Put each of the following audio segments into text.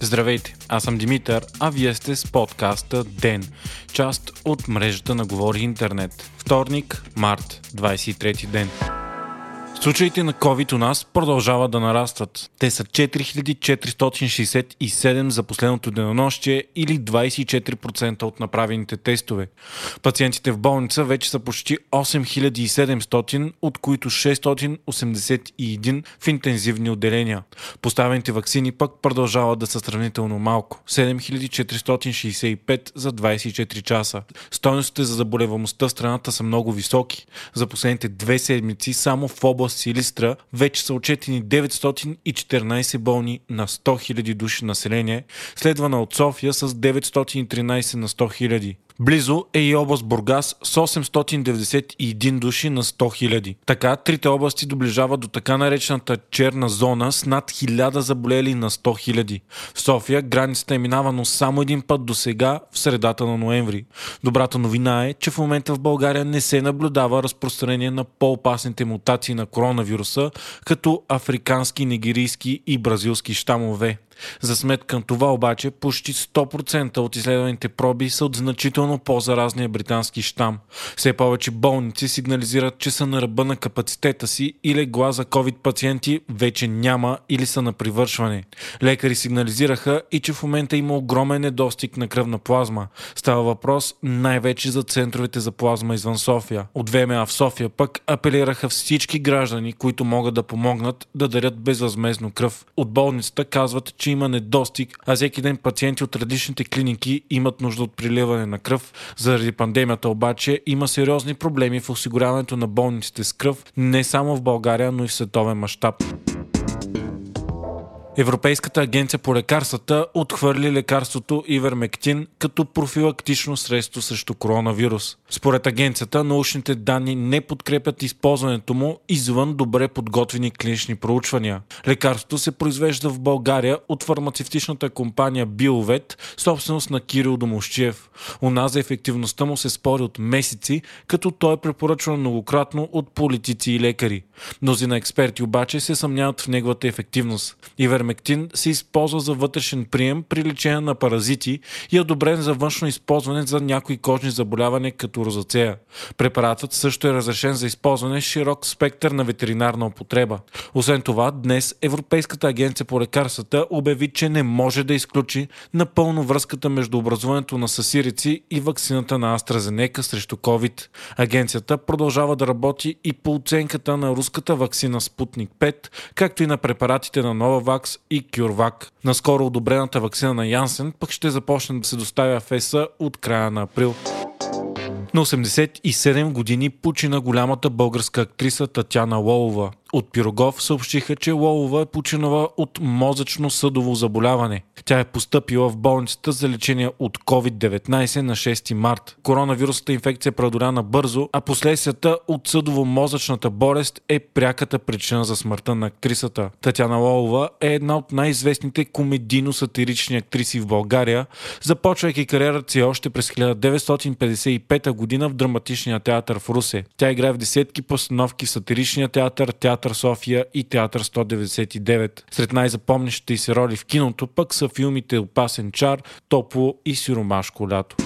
Здравейте, аз съм Димитър, а вие сте с подкаста ДЕН, част от мрежата на Говори Интернет. Вторник, март, 23 ден. Случаите на COVID у нас продължават да нарастват. Те са 4467 за последното денонощие или 24% от направените тестове. Пациентите в болница вече са почти 8700, от които 681 в интензивни отделения. Поставените вакцини пък продължават да са сравнително малко. 7465 за 24 часа. Стойностите за заболеваността в страната са много високи. За последните две седмици само в област Силистра вече са отчетени 914 болни на 100 000 души население, следвана от София с 913 на 100 000. Близо е и област Бургас с 891 души на 100 хиляди. Така, трите области доближават до така наречената черна зона с над 1000 заболели на 100 хиляди. В София границата е минавано само един път до сега, в средата на ноември. Добрата новина е, че в момента в България не се наблюдава разпространение на по-опасните мутации на коронавируса, като африкански, нигерийски и бразилски щамове. За сметка на това обаче, почти 100% от изследваните проби са от значително по-заразния британски щам. Все повече болници сигнализират, че са на ръба на капацитета си и легла за COVID пациенти вече няма или са на привършване. Лекари сигнализираха и че в момента има огромен недостиг на кръвна плазма. Става въпрос най-вече за центровете за плазма извън София. От ВМА в София пък апелираха всички граждани, които могат да помогнат да дарят безвъзмезно кръв. От болницата казват, че има недостиг, а всеки ден пациенти от различните клиники имат нужда от приливане на кръв. Заради пандемията обаче има сериозни проблеми в осигуряването на болниците с кръв не само в България, но и в световен мащаб. Европейската агенция по лекарствата отхвърли лекарството Ивермектин като профилактично средство срещу коронавирус. Според агенцията, научните данни не подкрепят използването му извън добре подготвени клинични проучвания. Лекарството се произвежда в България от фармацевтичната компания Биовет, собственост на Кирил Домощиев. У нас за ефективността му се спори от месеци, като той е препоръчван многократно от политици и лекари. Мнозина експерти обаче се съмняват в неговата ефективност. Ивермектин се използва за вътрешен прием при лечение на паразити и е одобрен за външно използване за някои кожни заболявания като розацея. Препаратът също е разрешен за използване с широк спектър на ветеринарна употреба. Освен това, днес Европейската агенция по лекарствата обяви, че не може да изключи напълно връзката между образуването на сасирици и вакцината на AstraZeneca срещу COVID. Агенцията продължава да работи и по оценката на руската вакцина Спутник 5, както и на препаратите на Novavax и CureVac. Наскоро одобрената вакцина на Янсен пък ще започне да се доставя в ЕСА от края на април. На 87 години почина голямата българска актриса Татяна Лолова. От Пирогов съобщиха, че Лолова е починала от мозъчно съдово заболяване. Тя е поступила в болницата за лечение от COVID-19 на 6 март. Коронавирусната инфекция е преодоляна бързо, а последствията от съдово-мозъчната болест е пряката причина за смъртта на актрисата. Татяна Лолова е една от най-известните комедийно-сатирични актриси в България, започвайки кариерата си още през 1955 година в драматичния театър в Русе. Тя играе в десетки постановки в сатиричния театър, театър София и театър 199. Сред най-запомнящите се роли в киното пък са филмите Опасен чар, Топло и Сиромашко лято.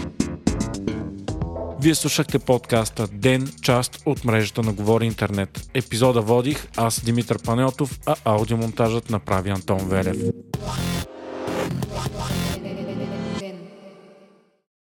Вие слушахте подкаста Ден, част от мрежата на Говори Интернет. Епизода водих аз Димитър Панелтов, а аудиомонтажът направи Антон Велев.